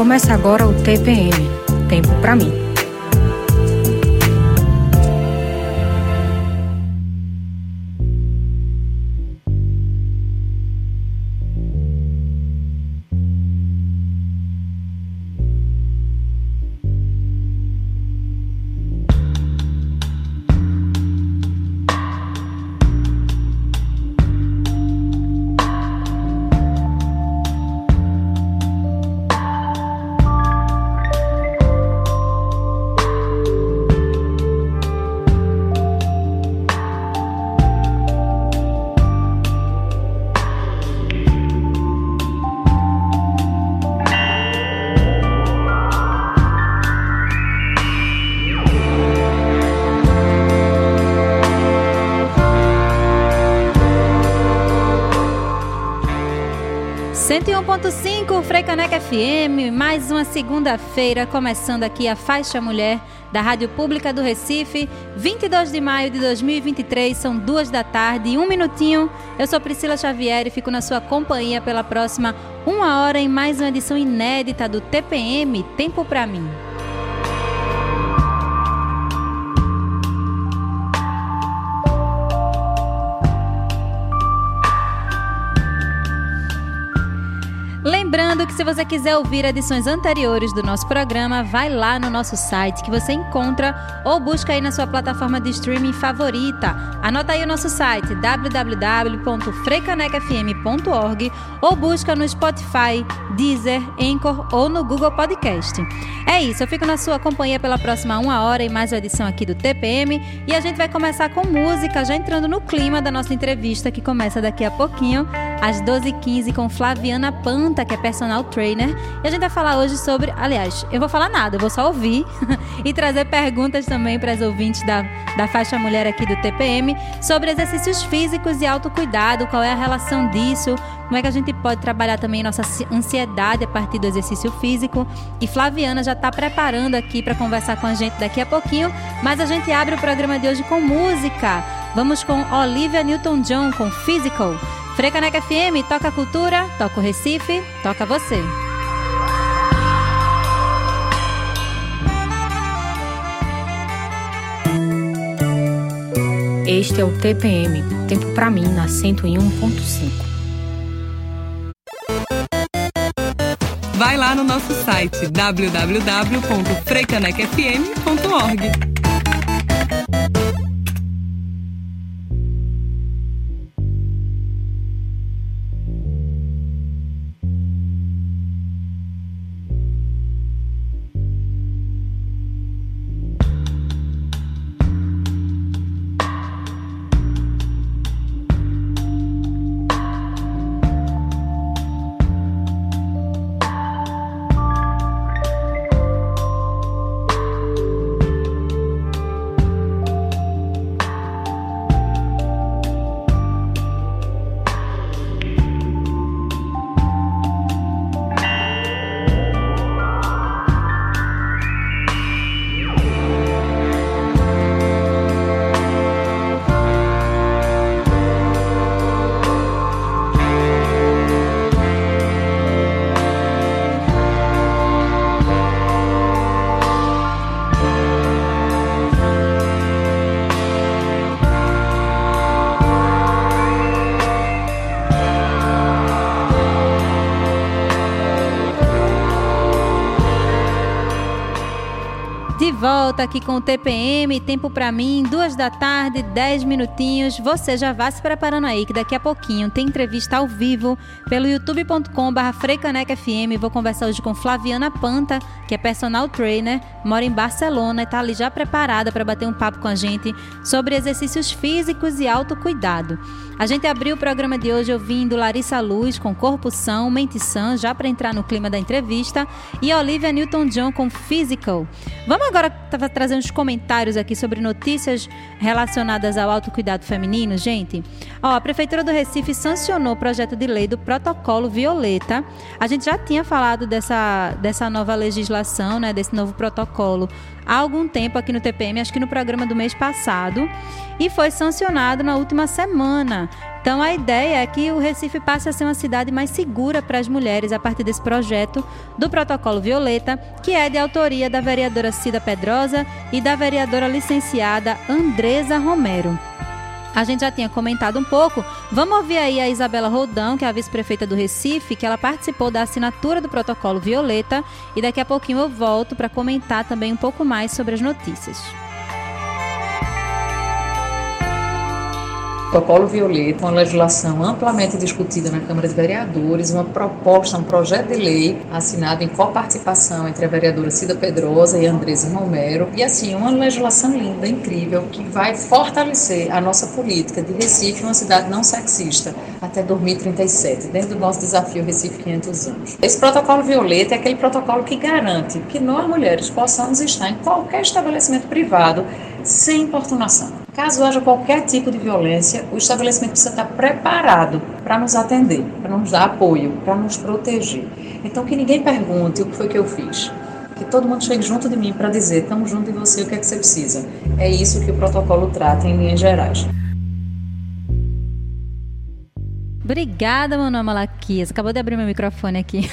Começa agora o TPM Tempo para mim. Segunda-feira, começando aqui a Faixa Mulher da Rádio Pública do Recife, 22 de maio de 2023, são duas da tarde, um minutinho. Eu sou Priscila Xavier e fico na sua companhia pela próxima uma hora em mais uma edição inédita do TPM Tempo para mim. Se você quiser ouvir edições anteriores do nosso programa, vai lá no nosso site que você encontra ou busca aí na sua plataforma de streaming favorita. Anota aí o nosso site www.freicanecfm.org ou busca no Spotify, Deezer, Anchor ou no Google Podcast. É isso, eu fico na sua companhia pela próxima uma hora e mais uma edição aqui do TPM e a gente vai começar com música, já entrando no clima da nossa entrevista que começa daqui a pouquinho, às 12h15 com Flaviana Panta, que é personal trainer. E a gente vai falar hoje sobre. Aliás, eu vou falar nada, eu vou só ouvir e trazer perguntas também para as ouvintes da, da faixa mulher aqui do TPM sobre exercícios físicos e autocuidado, qual é a relação disso, como é que a gente pode trabalhar também nossa ansiedade a partir do exercício físico. E Flaviana já está preparando aqui para conversar com a gente daqui a pouquinho, mas a gente abre o programa de hoje com música. Vamos com Olivia Newton-John com Physical. Frecaneca FM, toca a cultura, toca o Recife, toca você. Este é o TPM, tempo para mim na 101.5. Vai lá no nosso site www.frecanecfm.org. volta aqui com o TPM, tempo para mim, duas da tarde, dez minutinhos. Você já vá se preparando aí, que daqui a pouquinho tem entrevista ao vivo pelo youtube.com.br. Vou conversar hoje com Flaviana Panta, que é personal trainer, mora em Barcelona e está ali já preparada para bater um papo com a gente sobre exercícios físicos e autocuidado. A gente abriu o programa de hoje ouvindo Larissa Luz com Corpo São, Mente Sã, já para entrar no clima da entrevista, e Olivia Newton-John com Physical. Vamos agora trazer uns comentários aqui sobre notícias relacionadas ao autocuidado feminino, gente. Ó, a Prefeitura do Recife sancionou o projeto de lei do Protocolo Violeta. A gente já tinha falado dessa, dessa nova legislação, né, desse novo protocolo há algum tempo aqui no TPM, acho que no programa do mês passado, e foi sancionado na última semana Então a ideia é que o Recife passe a ser uma cidade mais segura para as mulheres a partir desse projeto do Protocolo Violeta, que é de autoria da vereadora Cida Pedrosa e da vereadora licenciada Andresa Romero. A gente já tinha comentado um pouco. Vamos ouvir aí a Isabela Roldão, que é a vice-prefeita do Recife, que ela participou da assinatura do protocolo Violeta. E daqui a pouquinho eu volto para comentar também um pouco mais sobre as notícias. Protocolo Violeta, uma legislação amplamente discutida na Câmara de Vereadores, uma proposta, um projeto de lei assinado em coparticipação entre a vereadora Cida Pedrosa e Andresa Romero. E assim, uma legislação linda, incrível, que vai fortalecer a nossa política de Recife, uma cidade não sexista, até 2037, dentro do nosso desafio Recife 500 anos. Esse protocolo Violeta é aquele protocolo que garante que nós mulheres possamos estar em qualquer estabelecimento privado sem importunação. Caso haja qualquer tipo de violência, o estabelecimento precisa estar preparado para nos atender, para nos dar apoio, para nos proteger. Então, que ninguém pergunte o que foi que eu fiz. Que todo mundo chegue junto de mim para dizer: estamos junto de você, o que é que você precisa. É isso que o protocolo trata em linhas gerais. Obrigada, Manuel Malaquias. Acabou de abrir meu microfone aqui.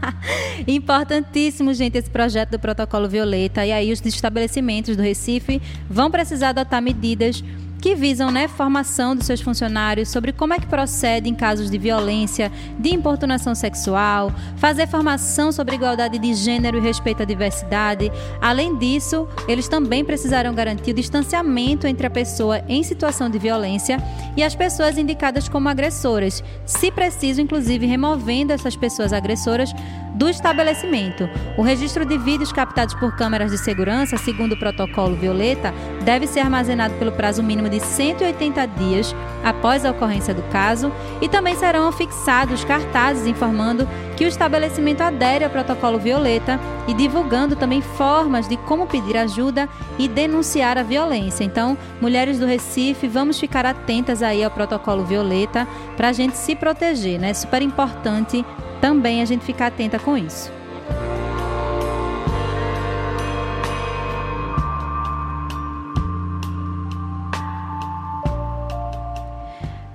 Importantíssimo, gente, esse projeto do Protocolo Violeta. E aí, os estabelecimentos do Recife vão precisar adotar medidas que visam né, formação dos seus funcionários sobre como é que procede em casos de violência, de importunação sexual, fazer formação sobre igualdade de gênero e respeito à diversidade. Além disso, eles também precisarão garantir o distanciamento entre a pessoa em situação de violência e as pessoas indicadas como agressoras, se preciso, inclusive removendo essas pessoas agressoras do estabelecimento. O registro de vídeos captados por câmeras de segurança, segundo o protocolo Violeta, deve ser armazenado pelo prazo mínimo de 180 dias após a ocorrência do caso e também serão fixados cartazes informando que o estabelecimento adere ao protocolo Violeta e divulgando também formas de como pedir ajuda e denunciar a violência. Então, mulheres do Recife, vamos ficar atentas aí ao protocolo Violeta para a gente se proteger, né? Super importante também a gente ficar atenta com isso.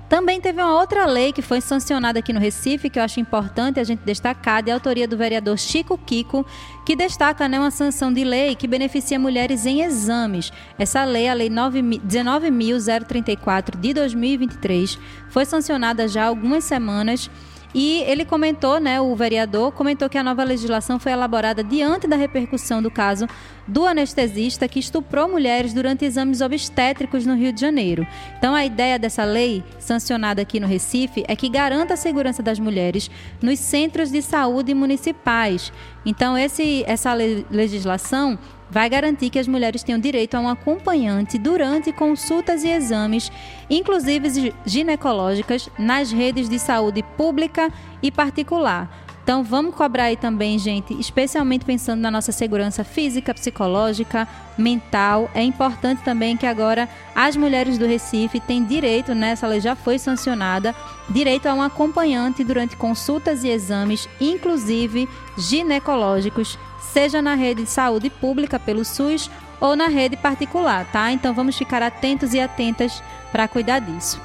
Também teve uma outra lei que foi sancionada aqui no Recife, que eu acho importante a gente destacar, de autoria do vereador Chico Kiko, que destaca né, uma sanção de lei que beneficia mulheres em exames. Essa lei, a Lei 19.034 de 2023, foi sancionada já há algumas semanas e ele comentou, né, o vereador comentou que a nova legislação foi elaborada diante da repercussão do caso do anestesista que estuprou mulheres durante exames obstétricos no Rio de Janeiro. Então, a ideia dessa lei, sancionada aqui no Recife, é que garanta a segurança das mulheres nos centros de saúde municipais. Então, esse, essa legislação vai garantir que as mulheres tenham direito a um acompanhante durante consultas e exames, inclusive ginecológicas, nas redes de saúde pública e particular. Então vamos cobrar aí também, gente, especialmente pensando na nossa segurança física, psicológica, mental. É importante também que agora as mulheres do Recife têm direito, né, essa lei já foi sancionada, direito a um acompanhante durante consultas e exames, inclusive ginecológicos, seja na rede de saúde pública pelo SUS ou na rede particular, tá? Então vamos ficar atentos e atentas para cuidar disso.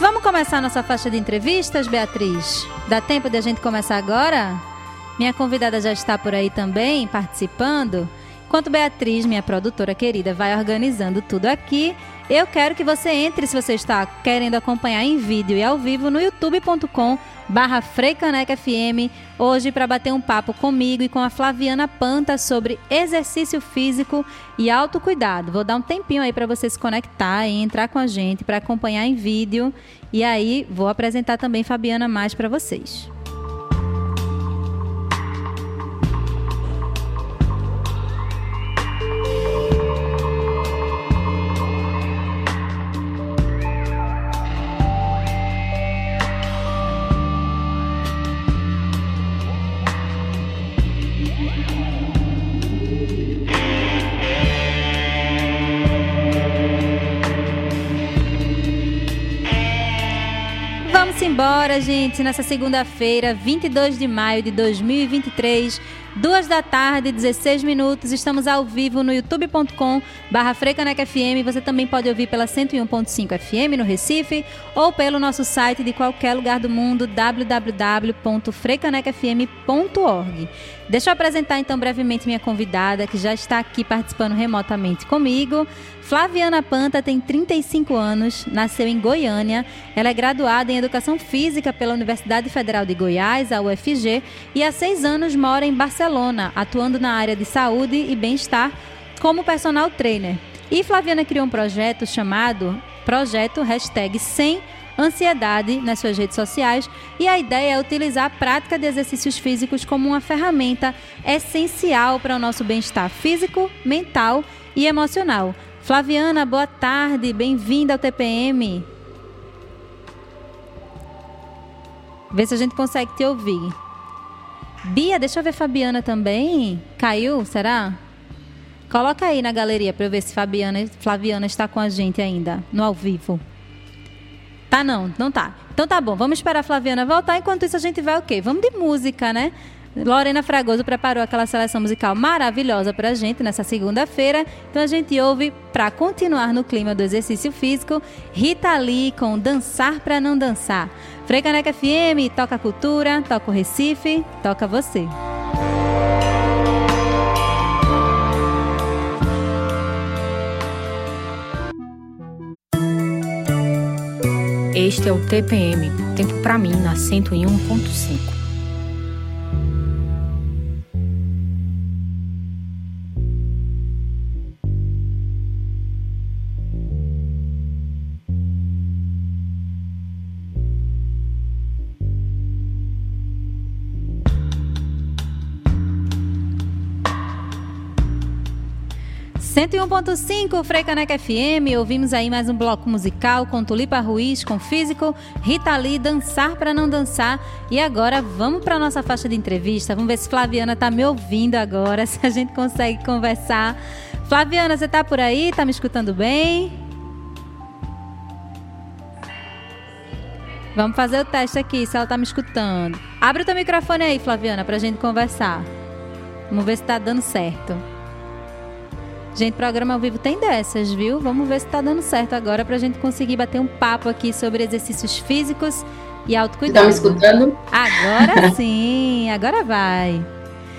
Vamos começar nossa faixa de entrevistas, Beatriz? Dá tempo de a gente começar agora? Minha convidada já está por aí também, participando. Enquanto Beatriz, minha produtora querida, vai organizando tudo aqui, eu quero que você entre se você está querendo acompanhar em vídeo e ao vivo no youtube.com barra FM hoje para bater um papo comigo e com a Flaviana Panta sobre exercício físico e autocuidado. Vou dar um tempinho aí para você se conectar e entrar com a gente para acompanhar em vídeo e aí vou apresentar também Fabiana mais para vocês. Embora, gente, nessa segunda-feira, 22 de maio de 2023. Duas da tarde, 16 minutos. Estamos ao vivo no youtube.com barra FM. Você também pode ouvir pela 101.5 FM no Recife ou pelo nosso site de qualquer lugar do mundo, www.frecanecfm.org. Deixa eu apresentar então brevemente minha convidada, que já está aqui participando remotamente comigo. Flaviana Panta tem 35 anos, nasceu em Goiânia. Ela é graduada em Educação Física pela Universidade Federal de Goiás, a UFG, e há seis anos mora em Barcelona, atuando na área de saúde e bem-estar como personal trainer. E Flaviana criou um projeto chamado Projeto Hashtag Sem ansiedade nas suas redes sociais e a ideia é utilizar a prática de exercícios físicos como uma ferramenta essencial para o nosso bem-estar físico, mental e emocional. Flaviana, boa tarde, bem-vinda ao TPM. Vê se a gente consegue te ouvir. Bia, deixa eu ver Fabiana também. Caiu, será? Coloca aí na galeria para eu ver se Fabiana, Flaviana está com a gente ainda, no ao vivo. Tá não, não tá. Então tá bom, vamos esperar a Flaviana voltar. Enquanto isso a gente vai o quê? Vamos de música, né? Lorena Fragoso preparou aquela seleção musical maravilhosa para a gente nessa segunda-feira. Então a gente ouve, para continuar no clima do exercício físico, Rita Lee com Dançar para Não Dançar. Frecaneca FM, toca cultura, toca o Recife, toca você. Este é o TPM, tempo para mim na 101.5. 101.5 Freicaneca FM, ouvimos aí mais um bloco musical com Tulipa Ruiz, com Físico, Rita Lee, Dançar para Não Dançar. E agora vamos para nossa faixa de entrevista, vamos ver se Flaviana tá me ouvindo agora, se a gente consegue conversar. Flaviana, você tá por aí? Tá me escutando bem? Vamos fazer o teste aqui, se ela tá me escutando. Abre o teu microfone aí, Flaviana, pra gente conversar. Vamos ver se tá dando certo. Gente, programa ao vivo tem dessas, viu? Vamos ver se tá dando certo agora pra gente conseguir bater um papo aqui sobre exercícios físicos e autocuidado. Me escutando? Agora sim, agora vai.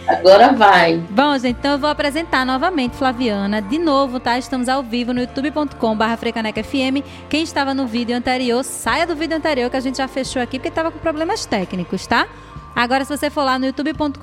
Agora vai. Bom, gente, então eu vou apresentar novamente Flaviana. De novo, tá? Estamos ao vivo no youtube.com.br FM. Quem estava no vídeo anterior, saia do vídeo anterior que a gente já fechou aqui porque estava com problemas técnicos, tá? Agora, se você for lá no youtube.com.br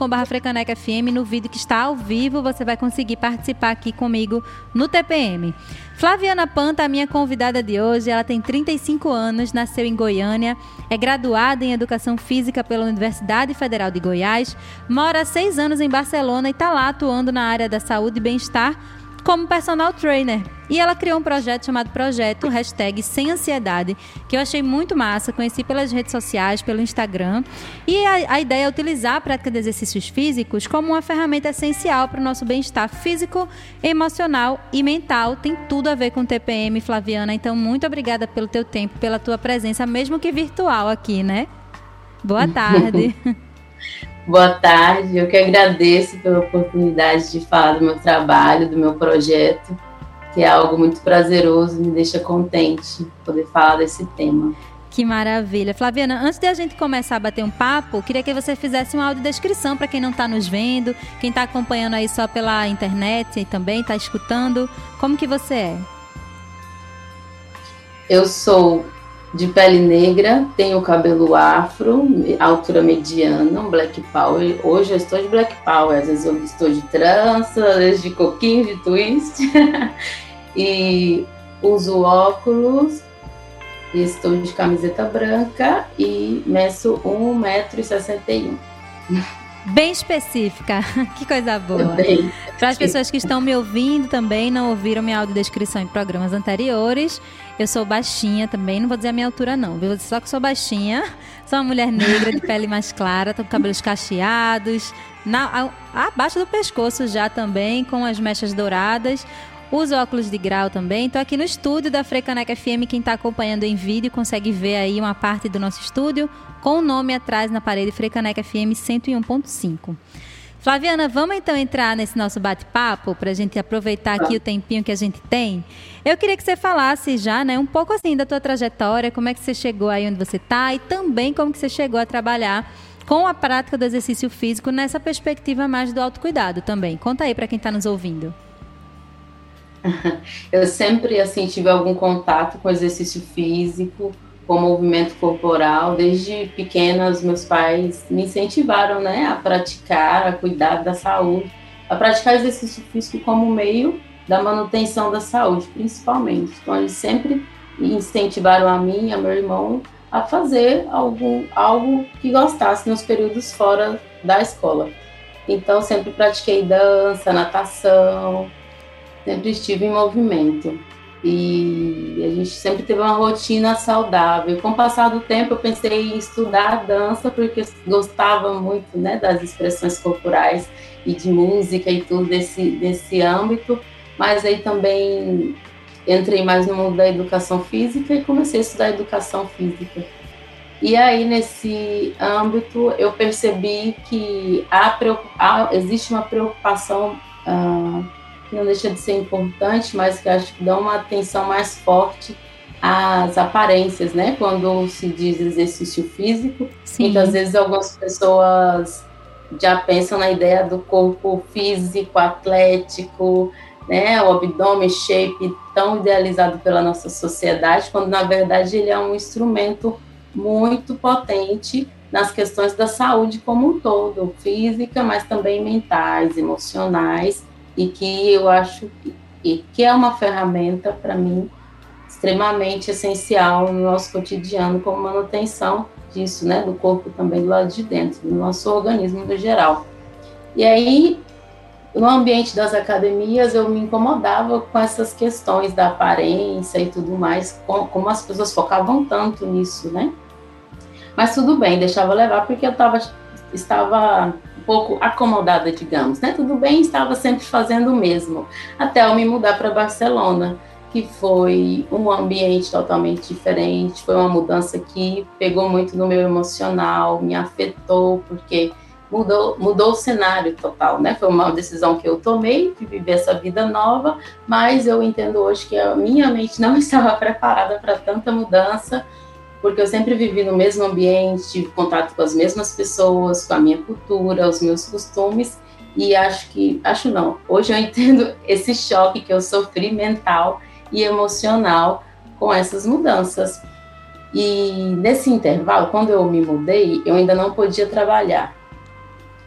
FM, no vídeo que está ao vivo, você vai conseguir participar aqui comigo no TPM. Flaviana Panta, a minha convidada de hoje, ela tem 35 anos, nasceu em Goiânia, é graduada em Educação Física pela Universidade Federal de Goiás, mora há seis anos em Barcelona e está lá atuando na área da saúde e bem-estar como personal trainer. E ela criou um projeto chamado Projeto Hashtag Sem Ansiedade, que eu achei muito massa, conheci pelas redes sociais, pelo Instagram. E a, a ideia é utilizar a prática de exercícios físicos como uma ferramenta essencial para o nosso bem-estar físico, emocional e mental. Tem tudo a ver com TPM, Flaviana. Então, muito obrigada pelo teu tempo, pela tua presença, mesmo que virtual aqui, né? Boa tarde. Boa tarde, eu que agradeço pela oportunidade de falar do meu trabalho, do meu projeto, que é algo muito prazeroso, me deixa contente poder falar desse tema. Que maravilha. Flaviana, antes de a gente começar a bater um papo, queria que você fizesse uma audiodescrição para quem não está nos vendo, quem está acompanhando aí só pela internet e também está escutando. Como que você é? Eu sou de pele negra, tenho cabelo afro, altura mediana, um black power. Hoje eu estou de black power, às vezes eu estou de trança, às vezes de coquinho, de twist. e uso óculos, estou de camiseta branca e meço 1,61m. Bem específica, que coisa boa. Para as pessoas que estão me ouvindo também, não ouviram minha audiodescrição em programas anteriores, eu sou baixinha também, não vou dizer a minha altura não, viu? Só que sou baixinha, sou uma mulher negra de pele mais clara, tô com cabelos cacheados, na, a, abaixo do pescoço já também, com as mechas douradas. uso óculos de grau também. Estou aqui no estúdio da Frecaneca FM. Quem está acompanhando em vídeo consegue ver aí uma parte do nosso estúdio com o nome atrás na parede Frecaneca FM 101.5. Flaviana, vamos então entrar nesse nosso bate-papo para a gente aproveitar aqui o tempinho que a gente tem. Eu queria que você falasse já, né, um pouco assim da tua trajetória, como é que você chegou aí onde você está e também como que você chegou a trabalhar com a prática do exercício físico nessa perspectiva mais do autocuidado também. Conta aí para quem está nos ouvindo. Eu sempre assim tive algum contato com exercício físico, com movimento corporal. Desde pequena, os meus pais me incentivaram né, a praticar, a cuidar da saúde, a praticar exercício físico como meio da manutenção da saúde, principalmente. Então, eles sempre incentivaram a mim e a meu irmão a fazer algum, algo que gostasse nos períodos fora da escola. Então, sempre pratiquei dança, natação, sempre estive em movimento. E a gente sempre teve uma rotina saudável. Com o passar do tempo, eu pensei em estudar dança, porque gostava muito né, das expressões corporais e de música e tudo desse, desse âmbito. Mas aí também entrei mais no mundo da educação física e comecei a estudar educação física. E aí, nesse âmbito, eu percebi que há, há existe uma preocupação. Uh, que não deixa de ser importante, mas que acho que dá uma atenção mais forte às aparências, né? Quando se diz exercício físico, Sim. muitas vezes algumas pessoas já pensam na ideia do corpo físico, atlético, né? O abdômen shape tão idealizado pela nossa sociedade, quando na verdade ele é um instrumento muito potente nas questões da saúde como um todo, física, mas também mentais, emocionais e que eu acho que, que é uma ferramenta para mim extremamente essencial no nosso cotidiano como manutenção disso, né, do corpo também do lado de dentro, do nosso organismo no geral. E aí, no ambiente das academias, eu me incomodava com essas questões da aparência e tudo mais, como as pessoas focavam tanto nisso, né? Mas tudo bem, deixava levar porque eu tava, estava pouco acomodada, digamos, né? Tudo bem, estava sempre fazendo o mesmo, até eu me mudar para Barcelona, que foi um ambiente totalmente diferente, foi uma mudança que pegou muito no meu emocional, me afetou, porque mudou, mudou o cenário total, né? Foi uma decisão que eu tomei de viver essa vida nova, mas eu entendo hoje que a minha mente não estava preparada para tanta mudança, porque eu sempre vivi no mesmo ambiente, tive contato com as mesmas pessoas, com a minha cultura, os meus costumes, e acho que, acho não, hoje eu entendo esse choque que eu sofri mental e emocional com essas mudanças. E nesse intervalo, quando eu me mudei, eu ainda não podia trabalhar.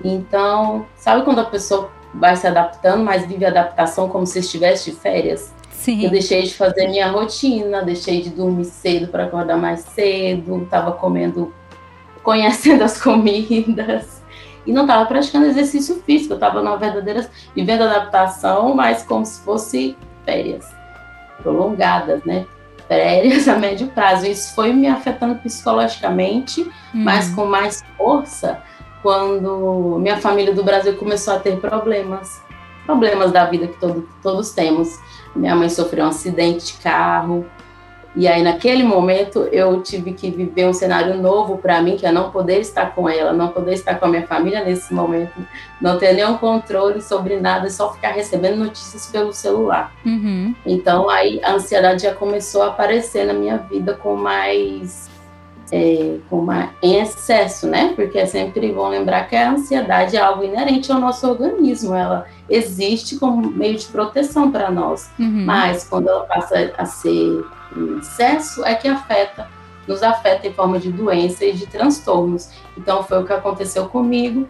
Então, sabe quando a pessoa vai se adaptando, mas vive a adaptação como se estivesse de férias? Sim. Eu deixei de fazer minha rotina, deixei de dormir cedo para acordar mais cedo, estava comendo, conhecendo as comidas e não estava praticando exercício físico, eu estava numa verdadeira vivendo adaptação, mas como se fosse férias prolongadas, né? Férias a médio prazo. Isso foi me afetando psicologicamente, hum. mas com mais força quando minha família do Brasil começou a ter problemas, problemas da vida que todo, todos temos. Minha mãe sofreu um acidente de carro. E aí, naquele momento, eu tive que viver um cenário novo para mim, que é não poder estar com ela, não poder estar com a minha família nesse momento, não ter nenhum controle sobre nada, só ficar recebendo notícias pelo celular. Uhum. Então, aí a ansiedade já começou a aparecer na minha vida com mais. É, com uma, em excesso, né? Porque é sempre bom lembrar que a ansiedade é algo inerente ao nosso organismo, ela existe como meio de proteção para nós. Uhum. Mas quando ela passa a ser um excesso, é que afeta, nos afeta em forma de doença e de transtornos. Então foi o que aconteceu comigo.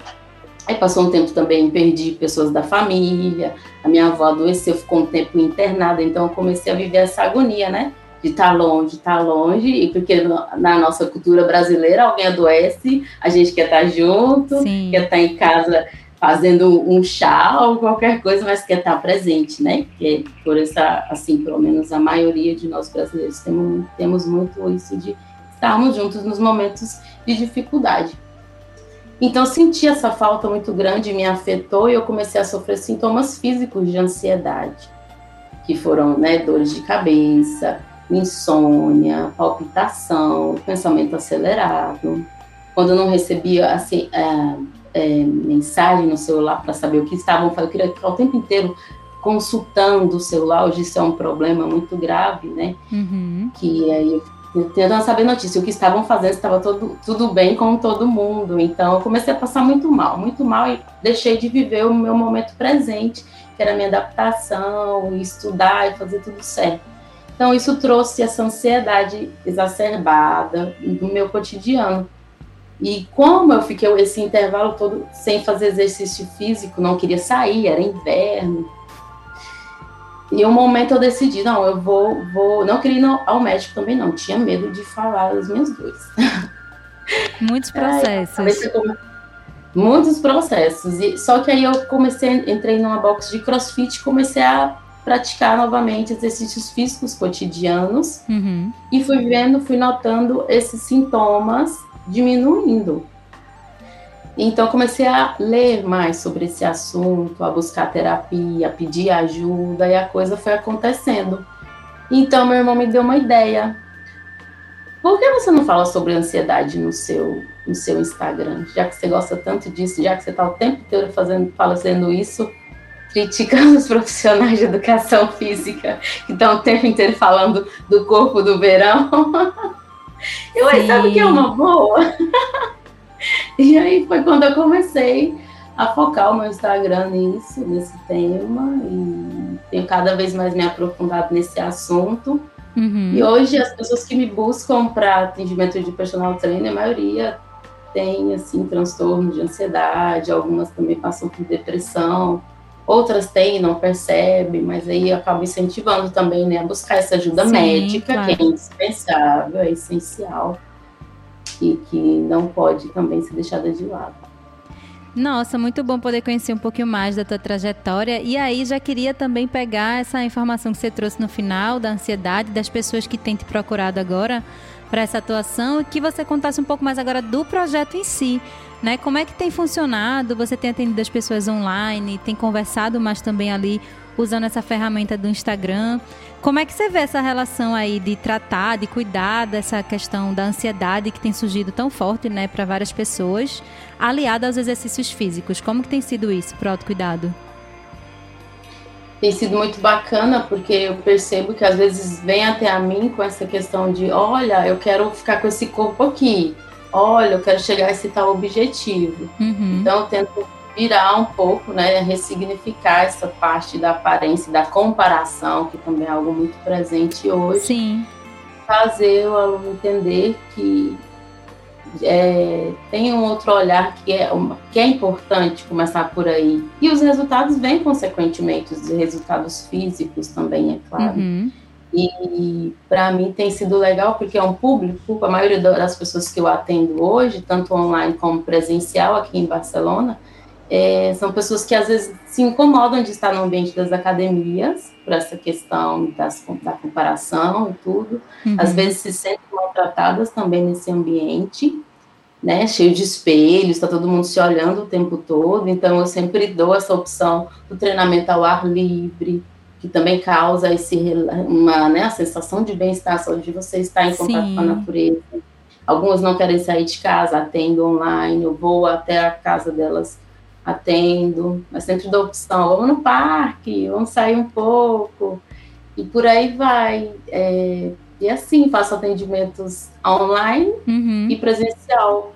Aí passou um tempo também, perdi pessoas da família, a minha avó adoeceu, ficou um tempo internada, então eu comecei a viver essa agonia, né? De estar tá longe, estar tá longe, e porque na nossa cultura brasileira alguém adoece, a gente quer estar tá junto, Sim. quer estar em casa fazendo um chá ou qualquer coisa, mas quer estar presente, né? Que por essa, assim, pelo menos a maioria de nós brasileiros temos, temos muito isso de estarmos juntos nos momentos de dificuldade. Então, senti essa falta muito grande, me afetou e eu comecei a sofrer sintomas físicos de ansiedade. que foram né, dores de cabeça, insônia, palpitação, pensamento acelerado. Quando eu não recebia assim, é, é, mensagem no celular para saber o que estavam fazendo, eu queria ficar o tempo inteiro consultando o celular. Hoje isso é um problema muito grave, né? Uhum. Que aí tentando saber notícia, o que estavam fazendo, estava todo, tudo bem com todo mundo. Então eu comecei a passar muito mal, muito mal e deixei de viver o meu momento presente, que era a minha adaptação, estudar e fazer tudo certo. Então isso trouxe essa ansiedade exacerbada no meu cotidiano. E como eu fiquei esse intervalo todo sem fazer exercício físico, não queria sair, era inverno, e um momento eu decidi, não, eu vou, vou, não queria ir ao médico também não, tinha medo de falar as minhas dores. Muitos processos. Ai, muitos processos. E, só que aí eu comecei, entrei numa box de crossfit e comecei a praticar novamente exercícios físicos cotidianos uhum. e fui vendo, fui notando esses sintomas diminuindo. Então comecei a ler mais sobre esse assunto, a buscar terapia, a pedir ajuda e a coisa foi acontecendo. Então meu irmão me deu uma ideia. Por que você não fala sobre ansiedade no seu no seu Instagram? Já que você gosta tanto disso, já que você está o tempo inteiro fazendo, fazendo isso, criticando os profissionais de educação física que estão o tempo inteiro falando do corpo do verão. Eu, Sim. sabe que é uma boa? E aí foi quando eu comecei a focar o meu Instagram nisso, nesse tema, e tenho cada vez mais me aprofundado nesse assunto. Uhum. E hoje as pessoas que me buscam para atendimento de personal trainer, a maioria tem assim transtorno de ansiedade, algumas também passam por depressão, outras têm, não percebem, mas aí eu acabo incentivando também né, a buscar essa ajuda Sim, médica, claro. que é indispensável, é essencial e que não pode também ser deixada de lado. Nossa, muito bom poder conhecer um pouquinho mais da tua trajetória. E aí já queria também pegar essa informação que você trouxe no final da ansiedade das pessoas que têm te procurado agora para essa atuação e que você contasse um pouco mais agora do projeto em si. Né? Como é que tem funcionado? Você tem atendido as pessoas online, tem conversado mais também ali usando essa ferramenta do Instagram. Como é que você vê essa relação aí de tratar, de cuidar dessa questão da ansiedade que tem surgido tão forte, né, para várias pessoas, aliada aos exercícios físicos? Como que tem sido isso para o autocuidado? Tem sido muito bacana porque eu percebo que às vezes vem até a mim com essa questão de, olha, eu quero ficar com esse corpo aqui, olha, eu quero chegar a esse tal objetivo. Uhum. Então eu tento virar um pouco, né, ressignificar essa parte da aparência, da comparação, que também é algo muito presente hoje. Sim. Fazer o aluno entender que é, tem um outro olhar que é, que é importante começar por aí. E os resultados vêm consequentemente, os resultados físicos também, é claro. Uhum. E para mim tem sido legal porque é um público, a maioria das pessoas que eu atendo hoje, tanto online como presencial aqui em Barcelona, é, são pessoas que às vezes se incomodam de estar no ambiente das academias, por essa questão das, da comparação e tudo. Uhum. Às vezes se sentem maltratadas também nesse ambiente, né, cheio de espelhos, está todo mundo se olhando o tempo todo. Então eu sempre dou essa opção do treinamento ao ar livre, que também causa esse, uma né, a sensação de bem-estar, só de você estar em contato Sim. com a natureza. Algumas não querem sair de casa, atendo online, eu vou até a casa delas atendo, mas sempre dou opção, vamos no parque, vamos sair um pouco, e por aí vai. É, e assim, faço atendimentos online uhum. e presencial.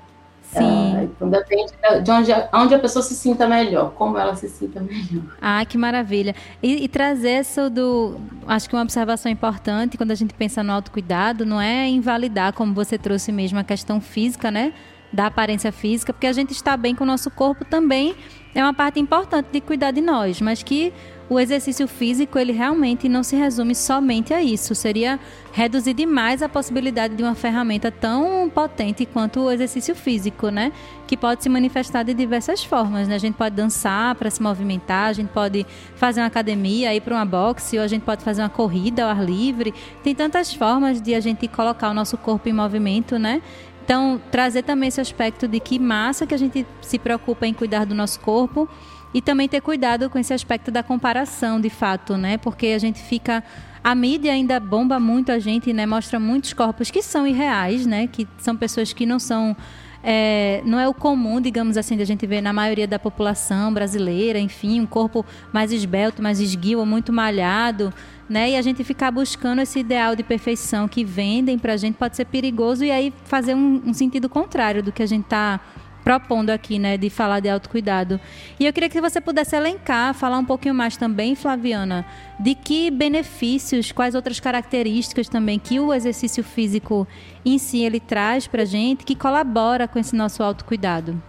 Sim. É, então depende de onde, onde a pessoa se sinta melhor, como ela se sinta melhor. Ah, que maravilha. E, e trazer isso do. Acho que uma observação importante quando a gente pensa no autocuidado não é invalidar, como você trouxe mesmo, a questão física, né? Da aparência física, porque a gente está bem com o nosso corpo também é uma parte importante de cuidar de nós, mas que o exercício físico ele realmente não se resume somente a isso. Seria reduzir demais a possibilidade de uma ferramenta tão potente quanto o exercício físico, né? Que pode se manifestar de diversas formas. Né? A gente pode dançar para se movimentar, a gente pode fazer uma academia, ir para uma boxe, ou a gente pode fazer uma corrida ao ar livre. Tem tantas formas de a gente colocar o nosso corpo em movimento, né? Então, trazer também esse aspecto de que massa que a gente se preocupa em cuidar do nosso corpo, e também ter cuidado com esse aspecto da comparação, de fato, né? Porque a gente fica a mídia ainda bomba muito a gente, né? Mostra muitos corpos que são irreais, né? Que são pessoas que não são é, não é o comum, digamos assim, de a gente ver na maioria da população brasileira, enfim, um corpo mais esbelto, mais esguio, muito malhado, né? E a gente ficar buscando esse ideal de perfeição que vendem para a gente pode ser perigoso e aí fazer um, um sentido contrário do que a gente está propondo aqui, né, de falar de autocuidado. E eu queria que você pudesse elencar, falar um pouquinho mais também, Flaviana, de que benefícios, quais outras características também que o exercício físico em si ele traz para a gente, que colabora com esse nosso autocuidado.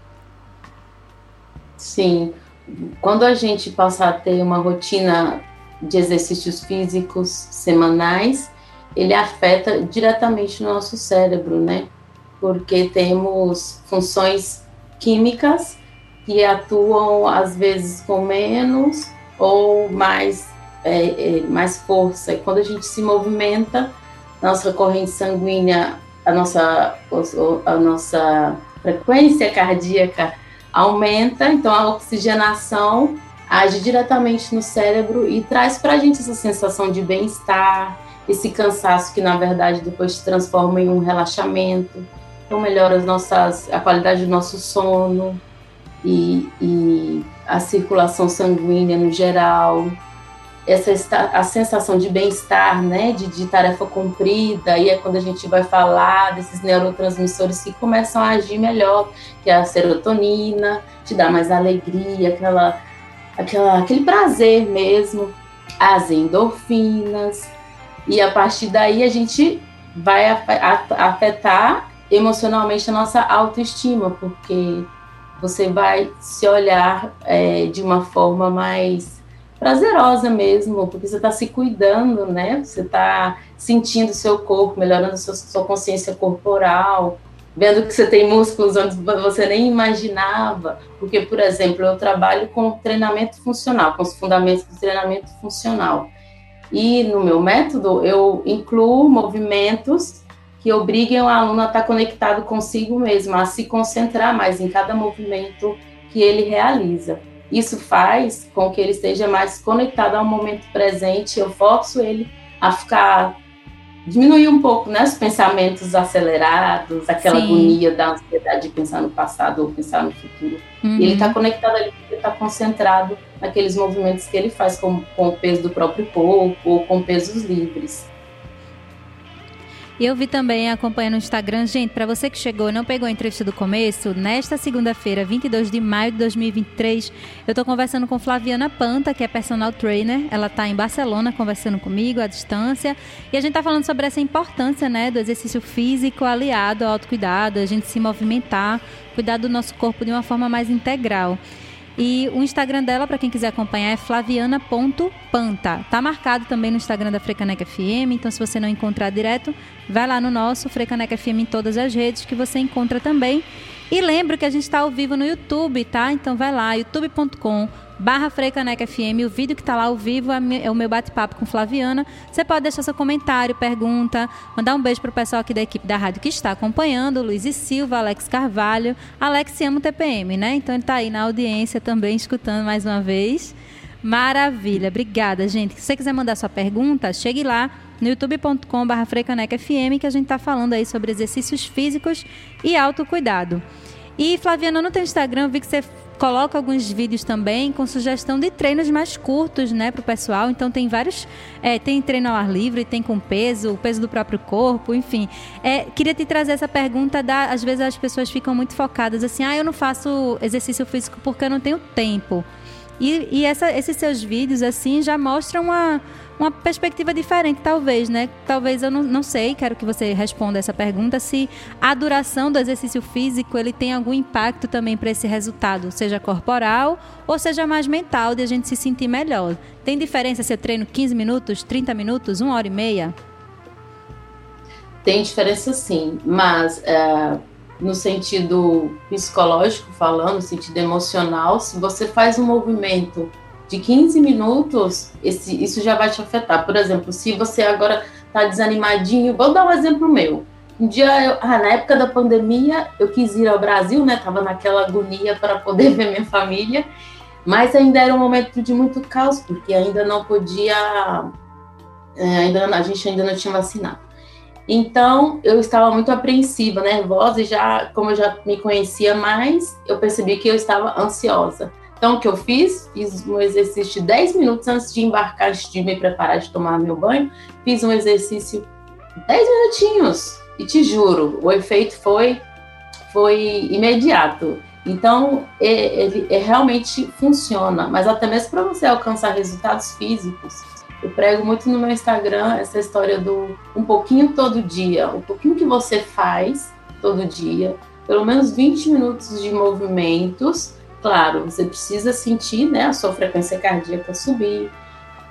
Sim, quando a gente passa a ter uma rotina de exercícios físicos semanais, ele afeta diretamente o nosso cérebro, né? Porque temos funções químicas que atuam às vezes com menos ou mais, é, é, mais força. E quando a gente se movimenta, nossa corrente sanguínea, a nossa, a nossa frequência cardíaca aumenta, então a oxigenação age diretamente no cérebro e traz para a gente essa sensação de bem-estar, esse cansaço que na verdade depois se transforma em um relaxamento. Então melhora as nossas, a qualidade do nosso sono e, e a circulação sanguínea no geral. Essa a sensação de bem-estar, né, de, de tarefa cumprida, e é quando a gente vai falar desses neurotransmissores que começam a agir melhor, que é a serotonina, te dá mais alegria, aquela, aquela, aquele prazer mesmo, as endorfinas, e a partir daí a gente vai afetar emocionalmente a nossa autoestima, porque você vai se olhar é, de uma forma mais prazerosa mesmo, porque você está se cuidando, né? Você está sentindo seu corpo, melhorando sua, sua consciência corporal, vendo que você tem músculos onde você nem imaginava. Porque, por exemplo, eu trabalho com treinamento funcional, com os fundamentos do treinamento funcional. E no meu método eu incluo movimentos que obriguem o aluno a estar conectado consigo mesmo, a se concentrar mais em cada movimento que ele realiza. Isso faz com que ele esteja mais conectado ao momento presente. Eu forço ele a ficar diminuir um pouco né, os pensamentos acelerados, aquela Sim. agonia da ansiedade de pensar no passado ou pensar no futuro. Uhum. E ele está conectado ali, ele está concentrado naqueles movimentos que ele faz com, com o peso do próprio corpo ou com pesos livres. E eu vi também, acompanhando no Instagram, gente, para você que chegou e não pegou a entrevista do começo, nesta segunda-feira, 22 de maio de 2023, eu estou conversando com Flaviana Panta, que é personal trainer. Ela está em Barcelona conversando comigo à distância. E a gente está falando sobre essa importância, né, do exercício físico aliado ao autocuidado, a gente se movimentar, cuidar do nosso corpo de uma forma mais integral. E o Instagram dela, para quem quiser acompanhar, é flaviana.panta. Tá marcado também no Instagram da Frecaneca FM, então se você não encontrar direto, vai lá no nosso Frecaneca FM em todas as redes que você encontra também. E lembra que a gente está ao vivo no YouTube, tá? Então vai lá, youtube.com barra Freicaneca FM, o vídeo que está lá ao vivo é, é o meu bate-papo com Flaviana. Você pode deixar seu comentário, pergunta, mandar um beijo para o pessoal aqui da equipe da rádio que está acompanhando, Luiz e Silva, Alex Carvalho. Alex ama o TPM, né? Então ele está aí na audiência também, escutando mais uma vez. Maravilha, obrigada, gente. Se você quiser mandar sua pergunta, chegue lá no youtube.com.br FM que a gente está falando aí sobre exercícios físicos e autocuidado. E Flaviana, no teu Instagram, eu vi que você coloca alguns vídeos também com sugestão de treinos mais curtos, né, para o pessoal. Então tem vários, é, tem treino ao ar livre, tem com peso, o peso do próprio corpo, enfim. É, queria te trazer essa pergunta da, às vezes as pessoas ficam muito focadas assim, ah, eu não faço exercício físico porque eu não tenho tempo. E, e essa, esses seus vídeos, assim, já mostram uma, uma perspectiva diferente, talvez, né? Talvez eu não, não sei, quero que você responda essa pergunta, se a duração do exercício físico ele tem algum impacto também para esse resultado, seja corporal ou seja mais mental, de a gente se sentir melhor. Tem diferença se eu treino 15 minutos, 30 minutos, uma hora e meia? Tem diferença sim, mas. Uh no sentido psicológico falando, no sentido emocional, se você faz um movimento de 15 minutos, esse, isso já vai te afetar. Por exemplo, se você agora está desanimadinho, vou dar um exemplo meu. Um dia, eu, ah, na época da pandemia, eu quis ir ao Brasil, né? Tava naquela agonia para poder ver minha família. Mas ainda era um momento de muito caos, porque ainda não podia, é, ainda a gente ainda não tinha vacinado. Então, eu estava muito apreensiva, nervosa, e já, como eu já me conhecia mais, eu percebi que eu estava ansiosa. Então, o que eu fiz? Fiz um exercício de 10 minutos antes de embarcar, antes de me preparar de tomar meu banho. Fiz um exercício 10 minutinhos. E te juro, o efeito foi, foi imediato. Então, é, ele é, realmente funciona. Mas até mesmo para você alcançar resultados físicos, eu prego muito no meu Instagram essa história do um pouquinho todo dia, um pouquinho que você faz todo dia, pelo menos 20 minutos de movimentos. Claro, você precisa sentir né, a sua frequência cardíaca subir,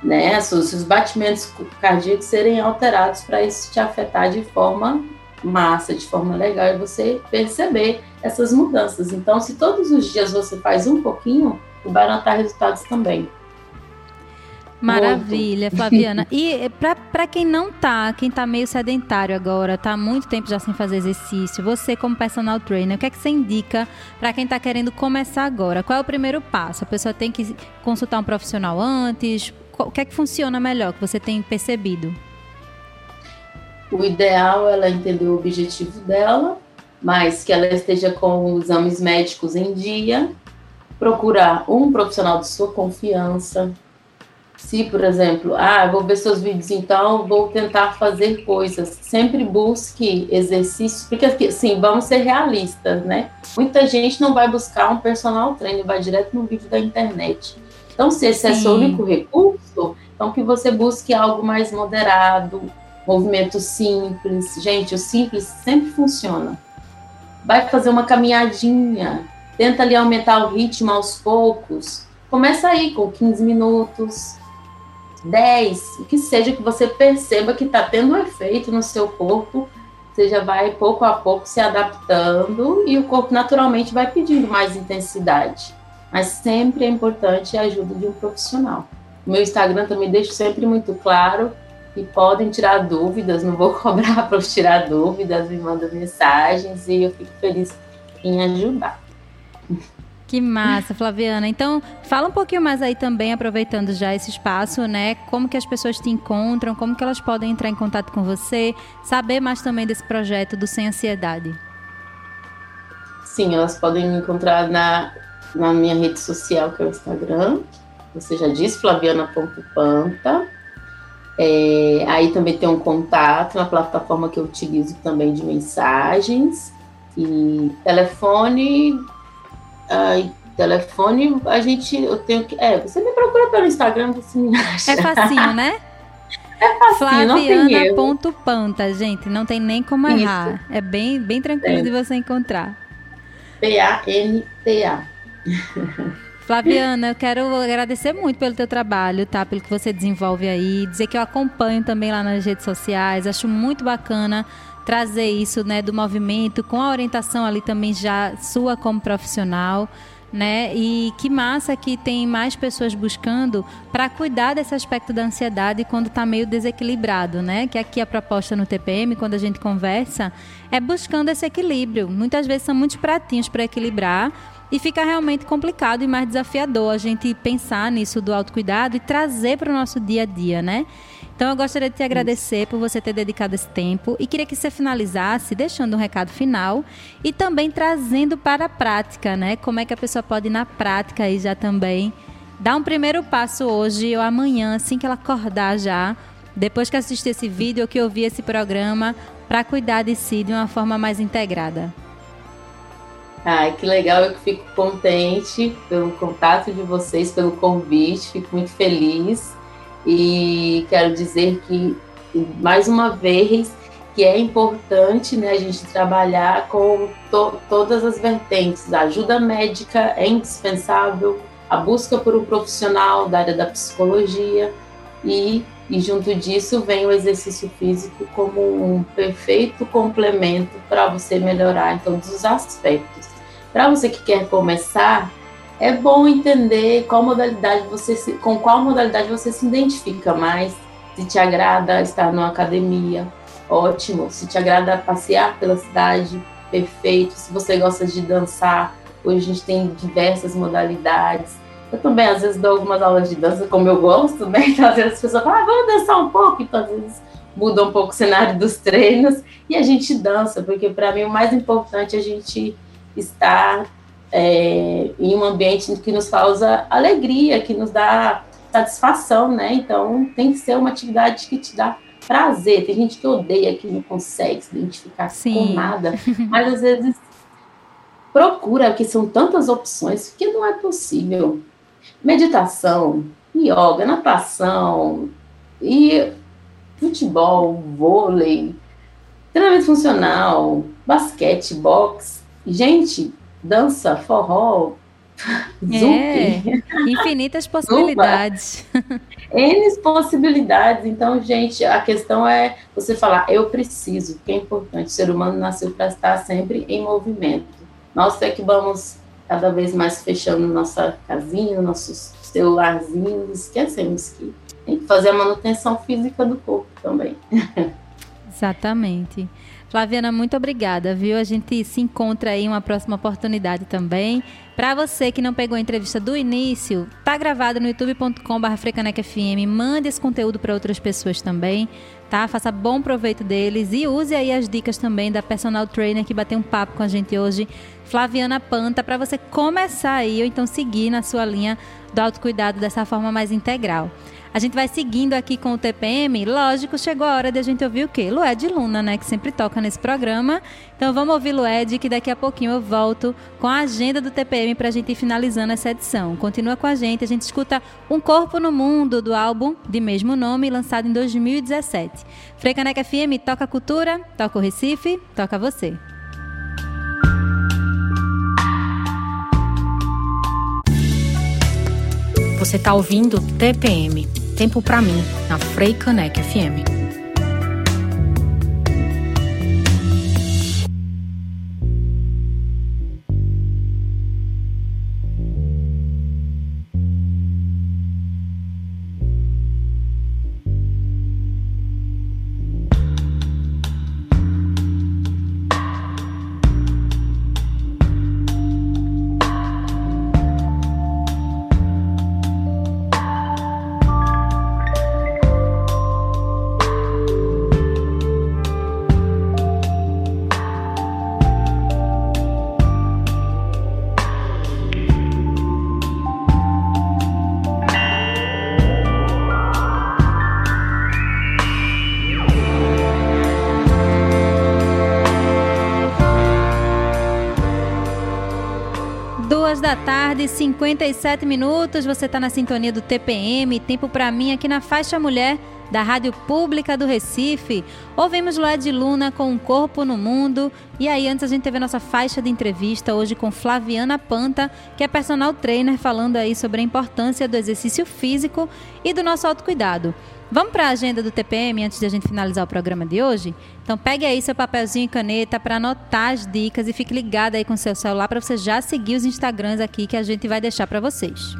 né, os seus batimentos cardíacos serem alterados para isso te afetar de forma massa, de forma legal, e você perceber essas mudanças. Então, se todos os dias você faz um pouquinho, vai notar resultados também. Maravilha, Flaviana. E eh, para quem não tá, quem tá meio sedentário agora, tá há muito tempo já sem fazer exercício, você como personal trainer, o que é que você indica para quem tá querendo começar agora? Qual é o primeiro passo? A pessoa tem que consultar um profissional antes? O que é que funciona melhor que você tem percebido? O ideal é ela entender o objetivo dela, mas que ela esteja com os exames médicos em dia, procurar um profissional de sua confiança, se, por exemplo, ah, vou ver seus vídeos, então vou tentar fazer coisas. Sempre busque exercícios, porque assim, vamos ser realistas, né? Muita gente não vai buscar um personal trainer, vai direto no vídeo da internet. Então, se esse Sim. é seu único recurso, então que você busque algo mais moderado, movimento simples. Gente, o simples sempre funciona. Vai fazer uma caminhadinha, tenta ali aumentar o ritmo aos poucos. Começa aí com 15 minutos, 10, o que seja que você perceba que está tendo um efeito no seu corpo, você já vai pouco a pouco se adaptando e o corpo naturalmente vai pedindo mais intensidade. Mas sempre é importante a ajuda de um profissional. O meu Instagram também deixo sempre muito claro e podem tirar dúvidas, não vou cobrar para tirar dúvidas, me mandam mensagens e eu fico feliz em ajudar. Que massa, Flaviana. Então, fala um pouquinho mais aí também, aproveitando já esse espaço, né? Como que as pessoas te encontram, como que elas podem entrar em contato com você, saber mais também desse projeto do Sem Ansiedade. Sim, elas podem me encontrar na, na minha rede social, que é o Instagram. Você já disse, flaviana.panta. É, aí também tem um contato na plataforma que eu utilizo também de mensagens. E telefone Ai, telefone, a gente, eu tenho que. É, você me procura pelo Instagram, você me acha. É facinho, né? É facinho, Flaviana.panta, gente, não tem nem como errar. Isso. É bem, bem tranquilo é. de você encontrar. P-A-N-T-A. Flaviana, eu quero agradecer muito pelo teu trabalho, tá? Pelo que você desenvolve aí, dizer que eu acompanho também lá nas redes sociais, acho muito bacana trazer isso, né, do movimento com a orientação ali também já sua como profissional. Né? E que massa que tem mais pessoas buscando para cuidar desse aspecto da ansiedade quando está meio desequilibrado, né? Que aqui a proposta no TPM, quando a gente conversa, é buscando esse equilíbrio. Muitas vezes são muitos pratinhos para equilibrar e fica realmente complicado e mais desafiador a gente pensar nisso do autocuidado e trazer para o nosso dia a dia, né? Então eu gostaria de te agradecer por você ter dedicado esse tempo e queria que você finalizasse deixando um recado final e também trazendo para a prática, né? Como é que a pessoa pode ir na prática aí já também dar um primeiro passo hoje ou amanhã, assim que ela acordar já, depois que assistir esse vídeo ou que ouvir esse programa, para cuidar de si de uma forma mais integrada. Ai, que legal, eu fico contente pelo contato de vocês, pelo convite, fico muito feliz e quero dizer que, mais uma vez, que é importante né, a gente trabalhar com to todas as vertentes. A ajuda médica é indispensável, a busca por um profissional da área da psicologia e, e junto disso vem o exercício físico como um perfeito complemento para você melhorar em todos os aspectos. Para você que quer começar, é bom entender qual modalidade você se, com qual modalidade você se identifica mais. Se te agrada estar numa academia, ótimo. Se te agrada passear pela cidade, perfeito. Se você gosta de dançar, hoje a gente tem diversas modalidades. Eu também, às vezes, dou algumas aulas de dança, como eu gosto, né? Então, às vezes as pessoas falam, ah, vamos dançar um pouco. Então, às vezes, muda um pouco o cenário dos treinos e a gente dança, porque para mim o mais importante é a gente estar é, em um ambiente que nos causa alegria, que nos dá satisfação, né? Então, tem que ser uma atividade que te dá prazer. Tem gente que odeia, que não consegue se identificar Sim. com nada, mas às vezes procura, porque são tantas opções que não é possível. Meditação, yoga, natação e futebol, vôlei, treinamento funcional, basquete, boxe. Gente, dança, forró, é, infinitas possibilidades. N possibilidades. Então, gente, a questão é você falar, eu preciso, que é importante. O ser humano nasceu para estar sempre em movimento. Nós é que vamos cada vez mais fechando nossa casinha, nossos celularzinhos, esquecemos que tem que fazer a manutenção física do corpo também. Exatamente. Flaviana, muito obrigada, viu? A gente se encontra aí em uma próxima oportunidade também. Para você que não pegou a entrevista do início, tá gravado no youtube.com.br FM. Mande esse conteúdo para outras pessoas também, tá? Faça bom proveito deles e use aí as dicas também da personal trainer que bateu um papo com a gente hoje, Flaviana Panta, para você começar aí ou então seguir na sua linha do autocuidado dessa forma mais integral. A gente vai seguindo aqui com o TPM. Lógico, chegou a hora de a gente ouvir o quê? Lued Luna, né? Que sempre toca nesse programa. Então vamos ouvir Lued, que daqui a pouquinho eu volto com a agenda do TPM para a gente ir finalizando essa edição. Continua com a gente, a gente escuta Um Corpo no Mundo, do álbum de mesmo nome, lançado em 2017. Frecaneca FM, toca cultura, toca o Recife, toca você. Você está ouvindo TPM Tempo para mim, na Frei Caneca FM. Da tarde, 57 minutos. Você está na sintonia do TPM, tempo para mim aqui na Faixa Mulher da Rádio Pública do Recife. Ouvimos Lued Luna com Um Corpo no Mundo. E aí, antes a gente teve a nossa faixa de entrevista hoje com Flaviana Panta, que é personal trainer, falando aí sobre a importância do exercício físico e do nosso autocuidado. Vamos para a agenda do TPM antes de a gente finalizar o programa de hoje? Então pegue aí seu papelzinho e caneta para anotar as dicas e fique ligado aí com seu celular para você já seguir os Instagrams aqui que a gente vai deixar para vocês.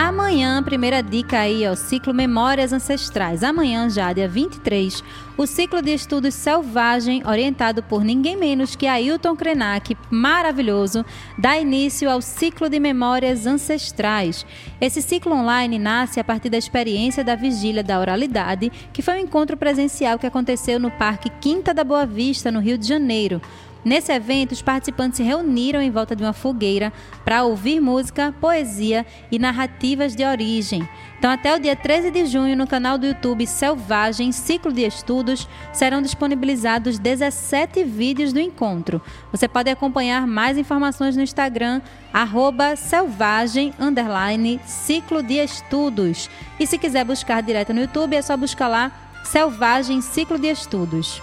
Amanhã, primeira dica aí, ó, ciclo Memórias Ancestrais. Amanhã, já dia 23, o ciclo de estudos Selvagem, orientado por ninguém menos que Ailton Krenak, maravilhoso, dá início ao ciclo de Memórias Ancestrais. Esse ciclo online nasce a partir da experiência da Vigília da Oralidade, que foi um encontro presencial que aconteceu no Parque Quinta da Boa Vista, no Rio de Janeiro. Nesse evento, os participantes se reuniram em volta de uma fogueira para ouvir música, poesia e narrativas de origem. Então, até o dia 13 de junho, no canal do YouTube Selvagem Ciclo de Estudos, serão disponibilizados 17 vídeos do encontro. Você pode acompanhar mais informações no Instagram, arroba selvagem, ciclo de estudos. E se quiser buscar direto no YouTube, é só buscar lá Selvagem Ciclo de Estudos.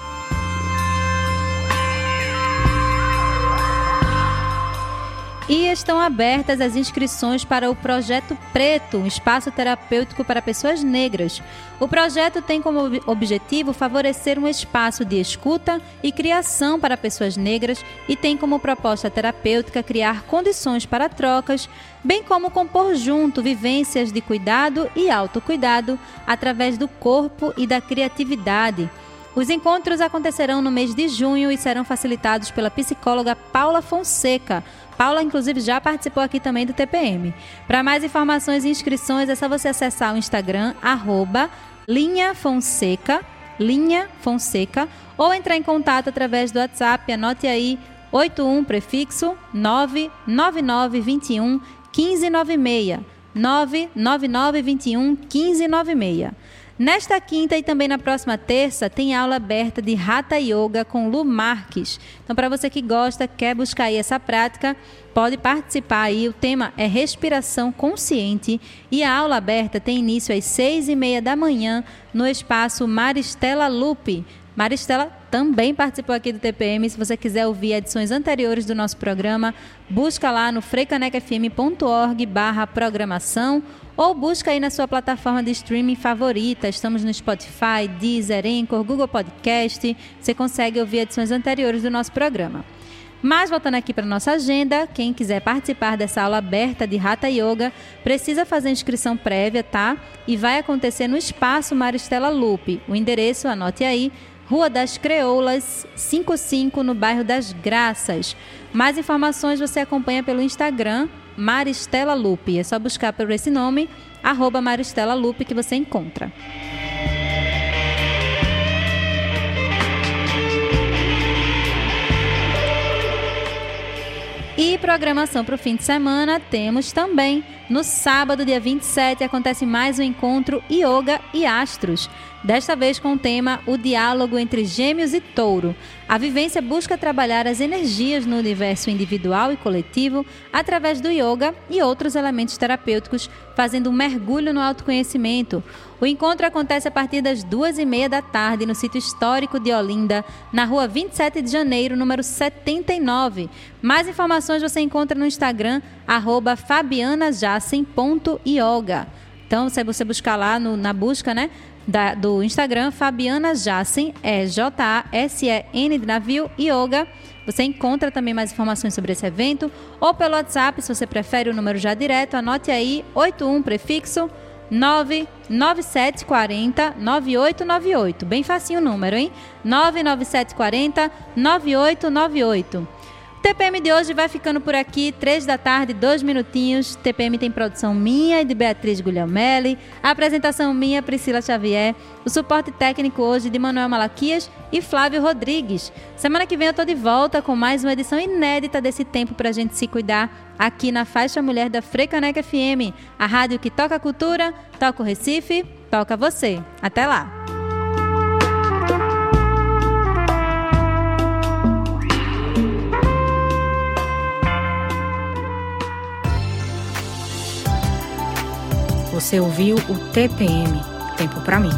E estão abertas as inscrições para o Projeto Preto, um espaço terapêutico para pessoas negras. O projeto tem como objetivo favorecer um espaço de escuta e criação para pessoas negras e tem como proposta terapêutica criar condições para trocas, bem como compor junto vivências de cuidado e autocuidado através do corpo e da criatividade. Os encontros acontecerão no mês de junho e serão facilitados pela psicóloga Paula Fonseca. Paula, inclusive, já participou aqui também do TPM. Para mais informações e inscrições, é só você acessar o Instagram, arroba Linha Fonseca, Linha Fonseca, ou entrar em contato através do WhatsApp, anote aí, 81 prefixo 99921 1596. 99921 1596. Nesta quinta e também na próxima terça tem aula aberta de Hatha Yoga com Lu Marques. Então, para você que gosta, quer buscar aí essa prática, pode participar aí. O tema é respiração consciente e a aula aberta tem início às seis e meia da manhã no espaço Maristela Lupe. Maristela também participou aqui do TPM. Se você quiser ouvir edições anteriores do nosso programa, busca lá no freicanecfm.org barra programação ou busca aí na sua plataforma de streaming favorita. Estamos no Spotify, Deezer, Anchor, Google Podcast. Você consegue ouvir edições anteriores do nosso programa. Mas voltando aqui para nossa agenda, quem quiser participar dessa aula aberta de Hatha Yoga precisa fazer inscrição prévia, tá? E vai acontecer no espaço Maristela Lupe. O endereço, anote aí, Rua das Creoulas, 55, no bairro das Graças. Mais informações você acompanha pelo Instagram, Maristela Lupe. É só buscar por esse nome, arroba Maristela Lupe, que você encontra. E programação para o fim de semana temos também. No sábado, dia 27, acontece mais um encontro Yoga e Astros. Desta vez com o tema O Diálogo entre Gêmeos e Touro. A vivência busca trabalhar as energias no universo individual e coletivo através do yoga e outros elementos terapêuticos, fazendo um mergulho no autoconhecimento. O encontro acontece a partir das duas e meia da tarde no sítio histórico de Olinda, na rua 27 de janeiro, número 79. Mais informações você encontra no Instagram, arroba. Então, se você buscar lá no, na busca, né? Da, do Instagram, Fabiana Jassen, é J-A-S-E-N de navio, Yoga. Você encontra também mais informações sobre esse evento ou pelo WhatsApp, se você prefere o número já direto, anote aí 81 prefixo 99740 9898. Bem facinho o número, hein? 99740 9898. TPM de hoje vai ficando por aqui, três da tarde, dois minutinhos. TPM tem produção minha e de Beatriz Guglielmelli, apresentação minha, Priscila Xavier, o suporte técnico hoje de Manuel Malaquias e Flávio Rodrigues. Semana que vem eu tô de volta com mais uma edição inédita desse tempo pra gente se cuidar aqui na Faixa Mulher da Frecaneca FM, a rádio que toca a cultura, toca o Recife, toca você. Até lá! Você ouviu o TPM Tempo para mim.